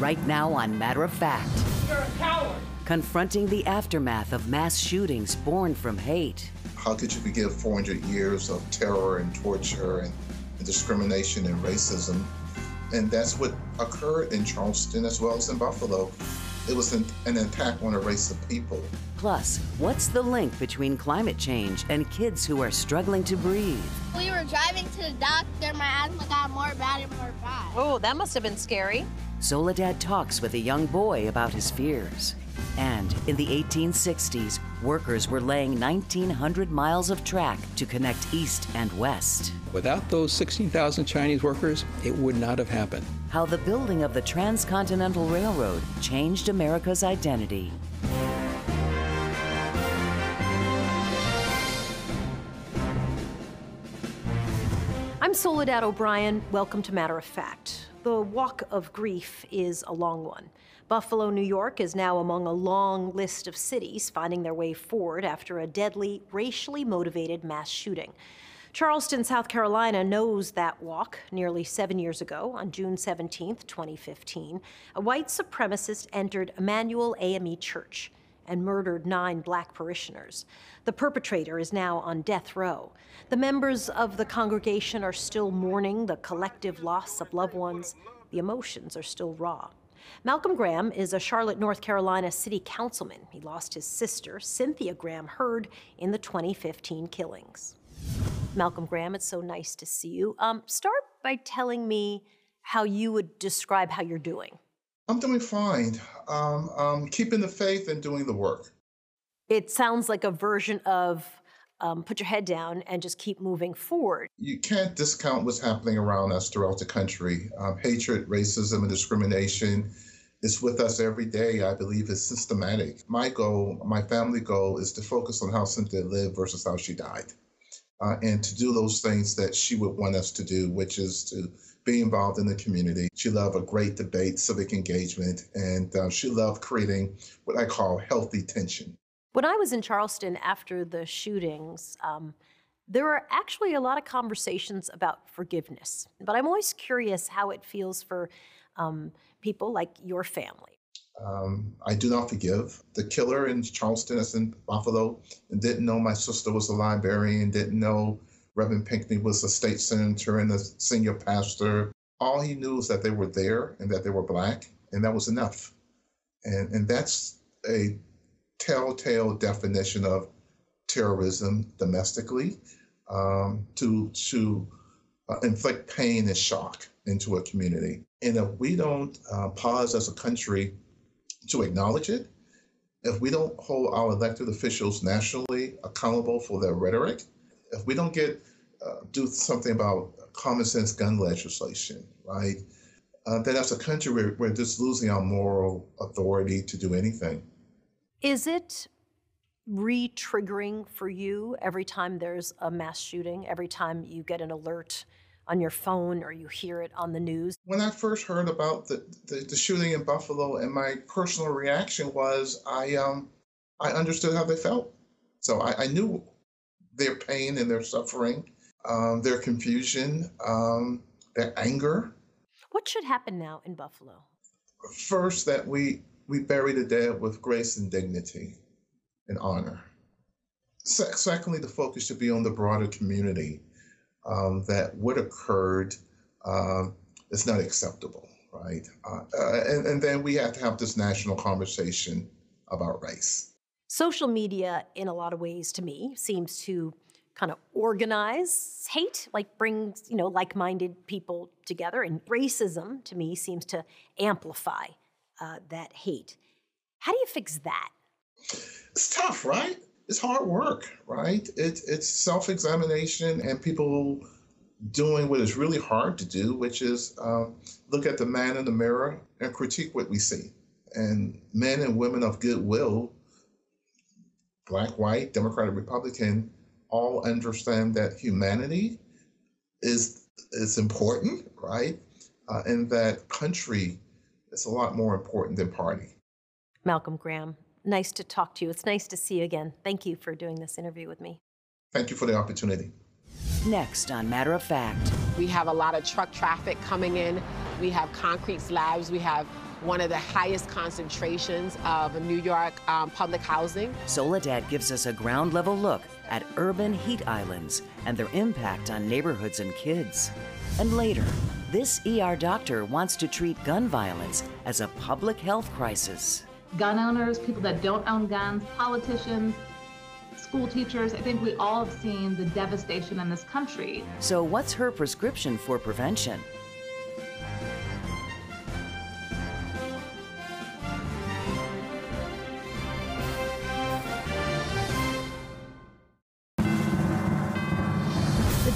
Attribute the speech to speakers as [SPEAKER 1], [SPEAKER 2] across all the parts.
[SPEAKER 1] Right now on Matter of Fact.
[SPEAKER 2] You're a coward.
[SPEAKER 1] Confronting the aftermath of mass shootings born from hate.
[SPEAKER 3] How could you forgive 400 years of terror and torture and, and discrimination and racism? And that's what occurred in Charleston as well as in Buffalo. It was an, an, attack on a race of people.
[SPEAKER 1] Plus, what's the link between climate change and kids who are struggling to breathe?
[SPEAKER 4] We were driving to the doctor, my asthma got more bad and more bad.
[SPEAKER 5] Oh, that must have been scary.
[SPEAKER 1] Soledad talks with a young boy about his fears. And in the 1860s, workers were laying 1,900 miles of track to connect east and west.
[SPEAKER 6] Without those 16,000 Chinese workers, it would not have happened.
[SPEAKER 1] How the building of the Transcontinental Railroad changed America's identity.
[SPEAKER 5] I'm Soledad O'Brien. Welcome to Matter of Fact. The walk of grief is a long one. Buffalo, New York is now among a long list of cities finding their way forward after a deadly, racially motivated mass shooting. Charleston, South Carolina knows that walk nearly seven years ago, on June 17, 2015. A white supremacist entered Emanuel AME Church and murdered nine black parishioners. The perpetrator is now on death row. The members of the congregation are still mourning the collective loss of loved ones. The emotions are still raw. Malcolm Graham is a Charlotte, North Carolina city councilman. He lost his sister, Cynthia Graham Hurd, in the 2015 killings. Malcolm Graham, it's so nice to see you. Um, start by telling me how you would describe how you're doing.
[SPEAKER 3] I'm doing fine. Um, um, keeping the faith and doing the work.
[SPEAKER 5] It sounds like a version of um, put your head down and just keep moving forward.
[SPEAKER 3] You can't discount what's happening around us throughout the country. Um, hatred, racism, and discrimination is with us every day. I believe is systematic. My goal, my family goal, is to focus on how Cynthia lived versus how she died. Uh, and to do those things that she would want us to do, which is to be involved in the community. She loved a great debate, civic engagement, and uh, she loved creating what I call healthy tension.
[SPEAKER 5] When I was in Charleston after the shootings, um, there were actually a lot of conversations about forgiveness. But I'm always curious how it feels for um, people like your family.
[SPEAKER 3] Um, I do not forgive. The killer in Charleston, as in Buffalo, and didn't know my sister was a librarian, didn't know Reverend Pinckney was a state senator and a senior pastor. All he knew was that they were there and that they were black, and that was enough. And, and that's a telltale definition of terrorism domestically um, to, to uh, inflict pain and shock into a community. And if we don't uh, pause as a country to acknowledge it, if we don't hold our elected officials nationally accountable for their rhetoric, if we don't get uh, do something about common sense gun legislation, right? Uh, then as a country, we're, we're just losing our moral authority to do anything.
[SPEAKER 5] Is it re triggering for you every time there's a mass shooting, every time you get an alert on your phone or you hear it on the news?
[SPEAKER 3] When I first heard about the, the, the shooting in Buffalo, and my personal reaction was I, um, I understood how they felt. So I, I knew their pain and their suffering um, their confusion, um, their anger.
[SPEAKER 5] What should happen now in Buffalo?
[SPEAKER 3] First, that we we bury the dead with grace and dignity and honor. Se- secondly, the focus should be on the broader community. Um, that what occurred um, is not acceptable, right? Uh, uh, and, and then we have to have this national conversation about race.
[SPEAKER 5] Social media, in a lot of ways, to me, seems to kind of organize hate, like brings, you know, like-minded people together. And racism, to me, seems to amplify uh, that hate. How do you fix that?
[SPEAKER 3] It's tough, right? It's hard work, right? It, it's self-examination and people doing what is really hard to do, which is um, look at the man in the mirror and critique what we see. And men and women of goodwill, black, white, Democratic, Republican, all understand that humanity is is important, right? Uh, and that country is a lot more important than party.
[SPEAKER 5] Malcolm Graham, nice to talk to you. It's nice to see you again. Thank you for doing this interview with me.
[SPEAKER 3] Thank you for the opportunity.
[SPEAKER 1] Next on Matter of Fact.
[SPEAKER 7] We have a lot of truck traffic coming in
[SPEAKER 2] We have concrete slabs. We have one of the highest concentrations of New York um, public housing.
[SPEAKER 1] Soledad gives us a ground level look at urban heat islands and their impact on neighborhoods and kids. And later, this ER doctor wants to treat gun violence as a public health crisis.
[SPEAKER 7] Gun owners, people that don't own guns, politicians, school teachers, I think we all have seen the devastation in this country.
[SPEAKER 1] So, what's her prescription for prevention?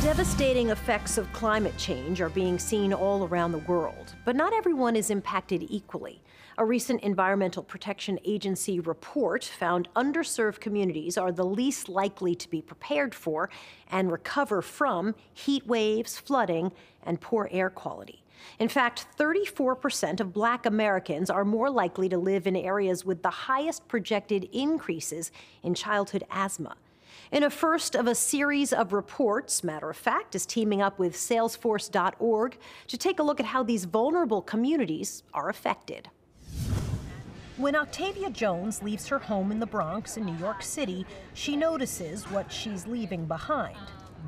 [SPEAKER 5] Devastating effects of climate change are being seen all around the world, but not everyone is impacted equally. A recent Environmental Protection Agency report found underserved communities are the least likely to be prepared for and recover from heat waves, flooding, and poor air quality. In fact, 34% of black Americans are more likely to live in areas with the highest projected increases in childhood asthma. In a first of a series of reports, Matter of Fact is teaming up with Salesforce.org to take a look at how these vulnerable communities are affected. When Octavia Jones leaves her home in the Bronx in New York City, she notices what she's leaving behind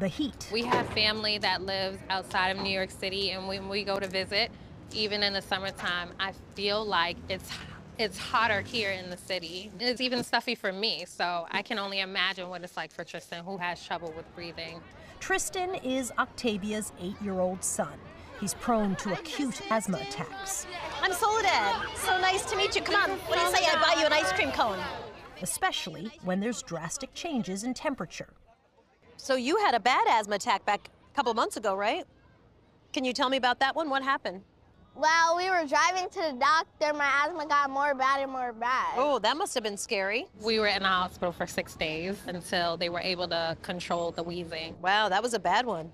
[SPEAKER 5] the heat.
[SPEAKER 8] We have family that lives outside of New York City, and when we go to visit, even in the summertime, I feel like it's it's hotter here in the city. It's even stuffy for me, so I can only imagine what it's like for Tristan, who has trouble with breathing.
[SPEAKER 5] Tristan is Octavia's eight year old son. He's prone to acute asthma attacks.
[SPEAKER 9] I'm Soledad. So nice to meet you. Come on, what do you say? I buy you an ice cream cone.
[SPEAKER 5] Especially when there's drastic changes in temperature.
[SPEAKER 9] So you had a bad asthma attack back a couple months ago, right? Can you tell me about that one? What happened?
[SPEAKER 4] Well, we were driving to the doctor. My asthma got more bad and more bad.
[SPEAKER 9] Oh, that must have been scary.
[SPEAKER 8] We were in the hospital for six days until they were able to control the wheezing.
[SPEAKER 9] Wow, that was a bad one.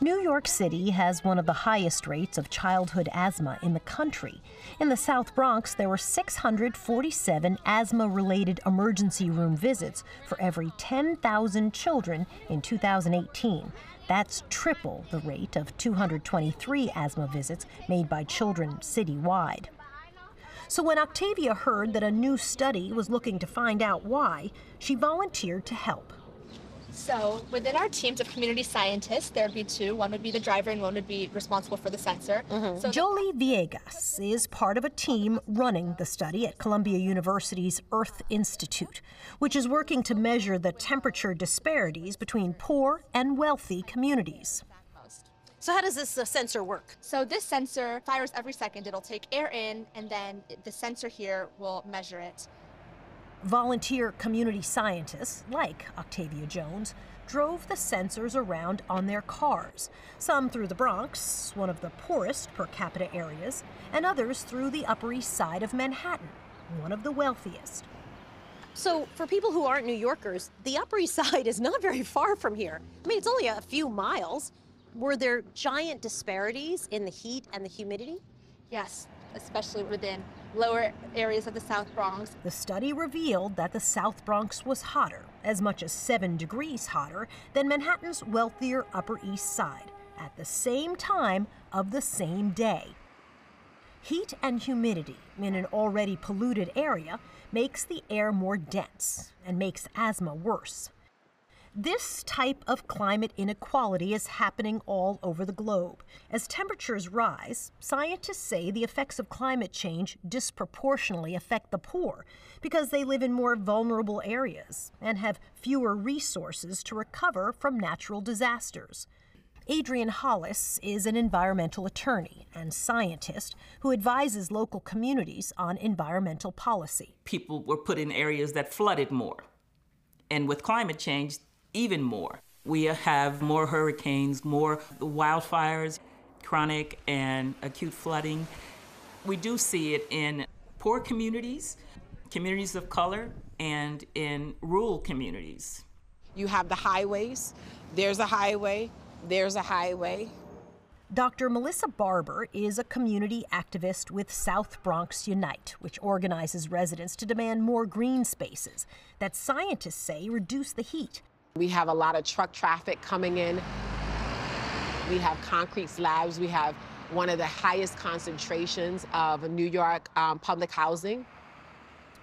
[SPEAKER 5] New York City has one of the highest rates of childhood asthma in the country. In the South Bronx, there were 647 asthma related emergency room visits for every 10,000 children in 2018. That's triple the rate of 223 asthma visits made by children citywide. So when Octavia heard that a new study was looking to find out why, she volunteered to help.
[SPEAKER 10] So within our teams of community scientists, there would be two. One would be the driver and one would be responsible for the sensor.
[SPEAKER 5] Mm-hmm. So Jolie Viegas is part of a team running the study at Columbia University's Earth Institute, which is working to measure the temperature disparities between poor and wealthy communities.
[SPEAKER 9] So how does this uh, sensor work?
[SPEAKER 10] So this sensor fires every second. It'll take air in, and then the sensor here will measure it.
[SPEAKER 5] Volunteer community scientists, like Octavia Jones, drove the sensors around on their cars, some through the Bronx, one of the poorest per capita areas, and others through the Upper East Side of Manhattan, one of the wealthiest.
[SPEAKER 9] So, for people who aren't New Yorkers, the Upper East Side is not very far from here. I mean, it's only a few miles. Were there giant disparities in the heat and the humidity?
[SPEAKER 10] Yes, especially within lower areas of the South Bronx.
[SPEAKER 5] The study revealed that the South Bronx was hotter, as much as seven degrees hotter, than Manhattan's wealthier Upper East Side, at the same time of the same day. Heat and humidity in an already polluted area makes the air more dense and makes asthma worse. This type of climate inequality is happening all over the globe. As temperatures rise, scientists say the effects of climate change disproportionately affect the poor because they live in more vulnerable areas and have fewer resources to recover from natural disasters. Adrienne Hollis is an environmental attorney and scientist who advises local communities on environmental policy.
[SPEAKER 11] People were put in areas that flooded more. And with climate change, even more. We have more hurricanes, more wildfires, chronic and acute flooding. We do see it in poor communities, communities of color, and in rural communities.
[SPEAKER 2] You have the highways. There's a highway. There's a highway.
[SPEAKER 5] Dr. Melissa Barber is a community activist with South Bronx Unite, which organizes residents to demand more green spaces that scientists say reduce the heat
[SPEAKER 2] we have a lot of truck traffic coming in. We have concrete slabs. We have one of the highest concentrations of New York um, public housing.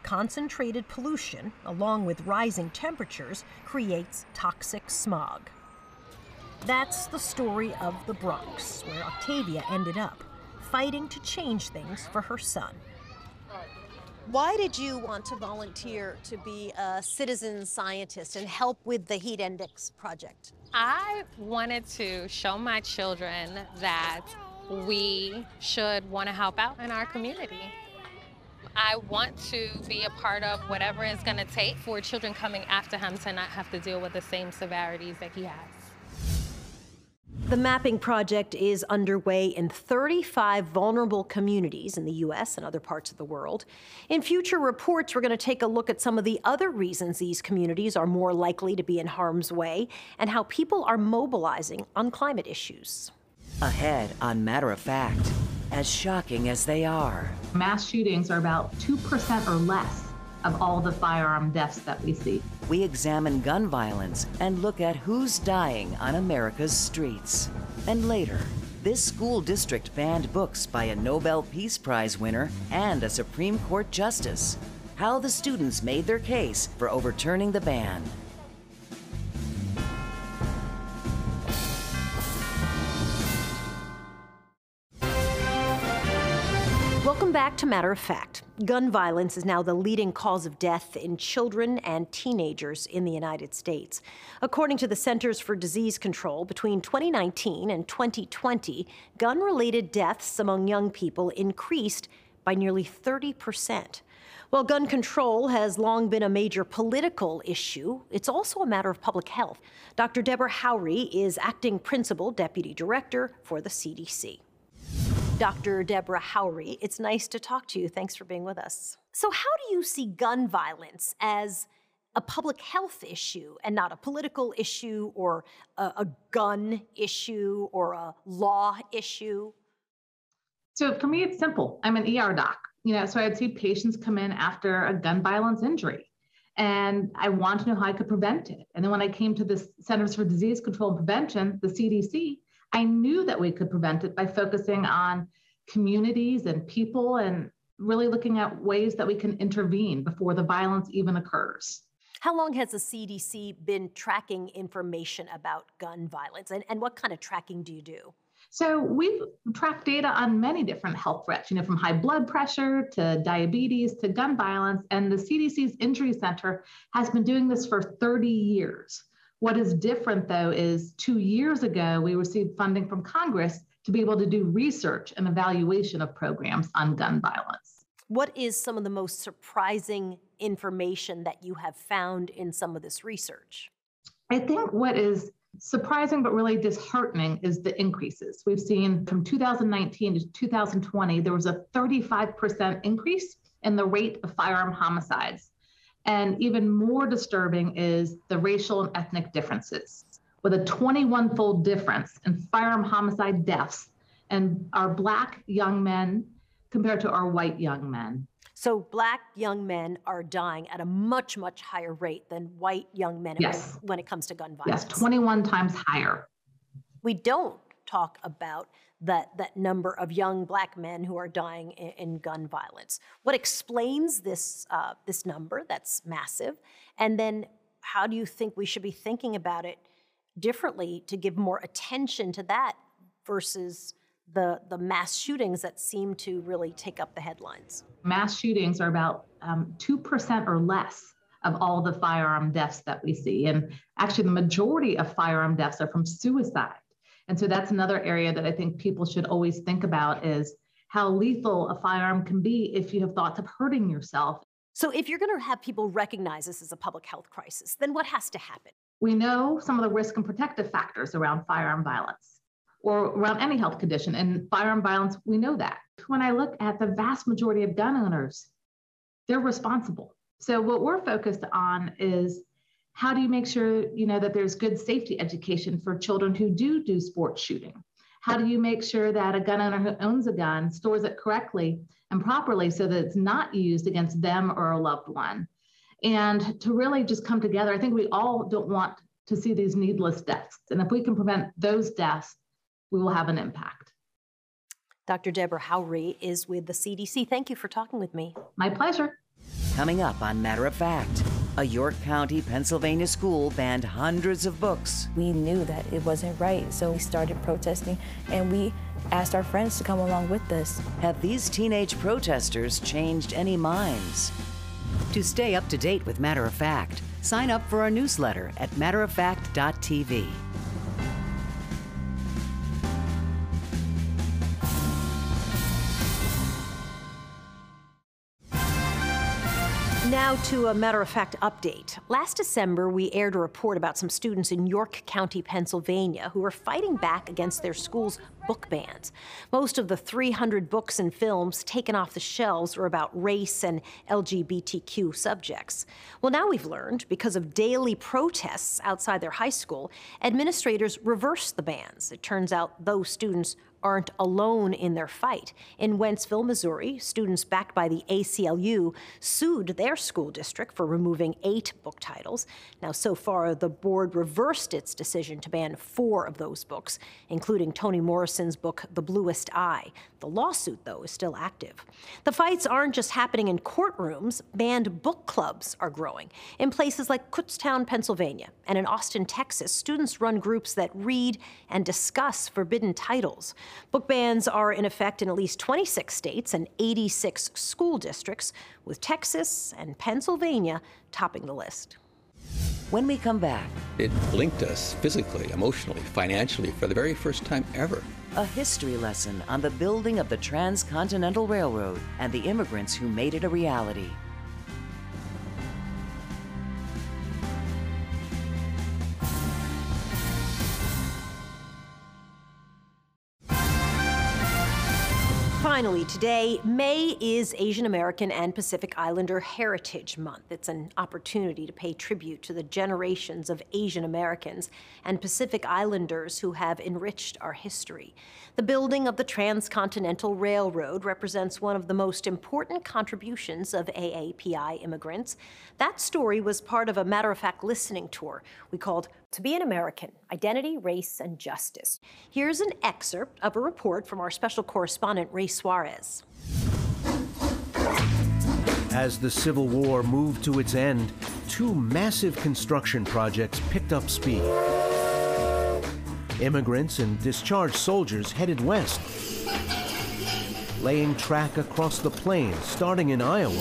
[SPEAKER 5] Concentrated pollution, along with rising temperatures, creates toxic smog. That's the story of the Bronx, where Octavia ended up, fighting to change things for her son.
[SPEAKER 9] Why did you want to volunteer to be a citizen scientist and help with the Heat Index project?
[SPEAKER 8] I wanted to show my children that we should want to help out in our community. I want to be a part of whatever it's going to take for children coming after him to not have to deal with the same severities that he has.
[SPEAKER 5] The mapping project is underway in 35 vulnerable communities in the U.S. and other parts of the world. In future reports, we're going to take a look at some of the other reasons these communities are more likely to be in harm's way and how people are mobilizing on climate issues.
[SPEAKER 1] Ahead on Matter of Fact, as shocking as they are.
[SPEAKER 7] Mass shootings are about 2% or less of all the firearm deaths that we see.
[SPEAKER 1] We examine gun violence and look at who's dying on America's streets. And later, this school district banned books by a Nobel Peace Prize winner and a Supreme Court justice. How the students made their case for overturning the ban.
[SPEAKER 5] To Matter of Fact. Gun violence is now the leading cause of death in children and teenagers in the United States. According to the Centers for Disease Control, between 2019 and 2020, gun related deaths among young people increased by nearly 30 percent. While gun control has long been a major political issue, it's also a matter of public health. Dr. Deborah Houry is acting principal deputy director for the CDC. Dr. Deborah Houry, it's nice to talk to you. Thanks for being with us. So, how do you see gun violence as a public health issue and not a political issue or a, a gun issue or a law issue?
[SPEAKER 7] So, for me, it's simple. I'm an ER doc. You know, so I'd see patients come in after a gun violence injury and I want to know how I could prevent it. And then when I came to the Centers for Disease Control and Prevention, the CDC, I knew that we could prevent it by focusing on communities and people and really looking at ways that we can intervene before the violence even occurs.
[SPEAKER 5] How long has the CDC been tracking information about gun violence, and, and what kind of tracking do you do?
[SPEAKER 7] So we've tracked data on many different health threats, you know, from high blood pressure to diabetes to gun violence. And the CDC's Injury Center has been doing this for 30 years. What is different, though, is two years ago, we received funding from Congress to be able to do research and evaluation of programs on gun violence.
[SPEAKER 5] What is some of the most surprising information that you have found in some of this research?
[SPEAKER 7] I think what is surprising but really disheartening is the increases. We've seen from 2019 to 2020, there was a 35% increase in the rate of firearm homicides. And even more disturbing is the racial and ethnic differences, with a 21 fold difference in firearm homicide deaths and our Black young men compared to our white young men.
[SPEAKER 5] So, Black young men are dying at a much, much higher rate than white young men
[SPEAKER 7] yes.
[SPEAKER 5] when it comes to gun violence.
[SPEAKER 7] Yes, 21 times higher.
[SPEAKER 5] We don't talk about that, that number of young black men who are dying in, in gun violence. What explains this, uh, this number that's massive? And then how do you think we should be thinking about it differently to give more attention to that versus the, the mass shootings that seem to really take up the headlines?
[SPEAKER 7] Mass shootings are about um, 2% or less of all the firearm deaths that we see. And actually, the majority of firearm deaths are from suicide. And so that's another area that I think people should always think about is how lethal a firearm can be if you have thoughts of hurting yourself.
[SPEAKER 5] So if you're going to have people recognize this as a public health crisis, then what has to happen?
[SPEAKER 7] We know some of the risk and protective factors around firearm violence or around any health condition. And firearm violence, we know that. When I look at the vast majority of gun owners, they're responsible. So what we're focused on is how do you make sure you know that there's good safety education for children who do do sports shooting how do you make sure that a gun owner who owns a gun stores it correctly and properly so that it's not used against them or a loved one and to really just come together i think we all don't want to see these needless deaths and if we can prevent those deaths we will have an impact
[SPEAKER 5] Dr. Deborah Houry is with the CDC. Thank you for talking with me.
[SPEAKER 7] My pleasure.
[SPEAKER 1] Coming up on Matter of Fact, a York County, Pennsylvania school banned hundreds of books.
[SPEAKER 12] We knew that it wasn't right, so we started protesting and we asked our friends to come along with us.
[SPEAKER 1] Have these teenage protesters changed any minds? To stay up to date with Matter of Fact, sign up for our newsletter at matteroffact.tv.
[SPEAKER 5] Now to a matter of fact update. Last December, we aired a report about some students in York County, Pennsylvania, who were fighting back against their school's book bans. Most of the 300 books and films taken off the shelves were about race and LGBTQ subjects. Well, now we've learned, because of daily protests outside their high school, administrators reversed the bans. It turns out those students aren't alone in their fight. In Wentzville, Missouri, students backed by the ACLU sued their school district for removing eight book titles. Now, so far, the board reversed its decision to ban four of those books, including Toni Morrison's book, The Bluest Eye. The lawsuit, though, is still active. The fights aren't just happening in courtrooms, banned book clubs are growing. In places like Kutztown, Pennsylvania, and in Austin, Texas, students run groups that read and discuss forbidden titles. Book bans are in effect in at least 26 states and 86 school districts, with Texas and Pennsylvania topping the list.
[SPEAKER 1] When we come back,
[SPEAKER 6] it linked us physically, emotionally, financially for the very first time ever.
[SPEAKER 1] A history lesson on the building of the Transcontinental Railroad and the immigrants who made it a reality.
[SPEAKER 5] Finally, today, May is Asian American and Pacific Islander Heritage Month. It's an opportunity to pay tribute to the generations of Asian Americans and Pacific Islanders who have enriched our history. The building of the Transcontinental Railroad represents one of the most important contributions of AAPI immigrants. That story was part of a matter of fact listening tour we called To Be an American Identity, Race, and Justice. Here's an excerpt of a report from our special correspondent, Ray Suarez.
[SPEAKER 13] As the Civil War moved to its end, two massive construction projects picked up speed. Immigrants and discharged soldiers headed west, laying track across the plains starting in Iowa,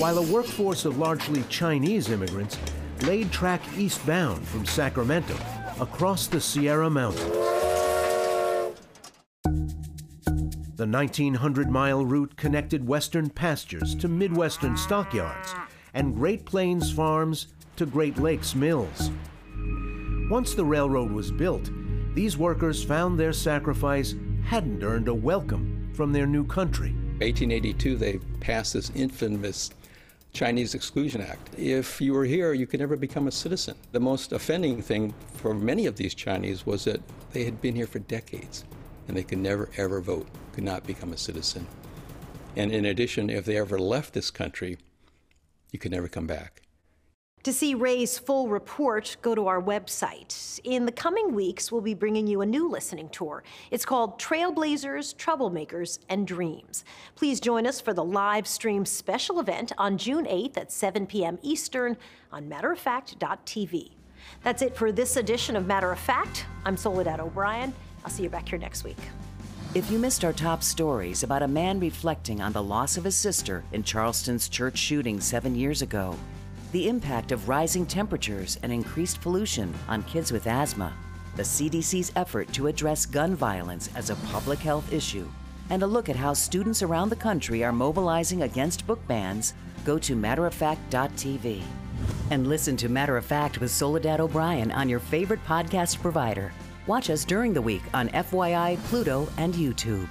[SPEAKER 13] while a workforce of largely Chinese immigrants laid track eastbound from Sacramento across the Sierra Mountains. The 1,900 mile route connected western pastures to Midwestern stockyards and Great Plains farms to Great Lakes mills. Once the railroad was built, these workers found their sacrifice hadn't earned a welcome from their new country.
[SPEAKER 6] 1882, they passed this infamous Chinese Exclusion Act. If you were here, you could never become a citizen. The most offending thing for many of these Chinese was that they had been here for decades and they could never ever vote, could not become a citizen. And in addition, if they ever left this country, you could never come back.
[SPEAKER 5] To see Ray's full report, go to our website. In the coming weeks, we'll be bringing you a new listening tour. It's called Trailblazers, Troublemakers, and Dreams. Please join us for the live stream special event on June 8th at 7 p.m. Eastern on matteroffact.tv. That's it for this edition of Matter of Fact. I'm Soledad O'Brien. I'll see you back here next week.
[SPEAKER 1] If you missed our top stories about a man reflecting on the loss of his sister in Charleston's church shooting seven years ago, the impact of rising temperatures and increased pollution on kids with asthma, the CDC's effort to address gun violence as a public health issue, and a look at how students around the country are mobilizing against book bans, go to matteroffact.tv. And listen to Matter of Fact with Soledad O'Brien on your favorite podcast provider. Watch us during the week on FYI, Pluto, and YouTube.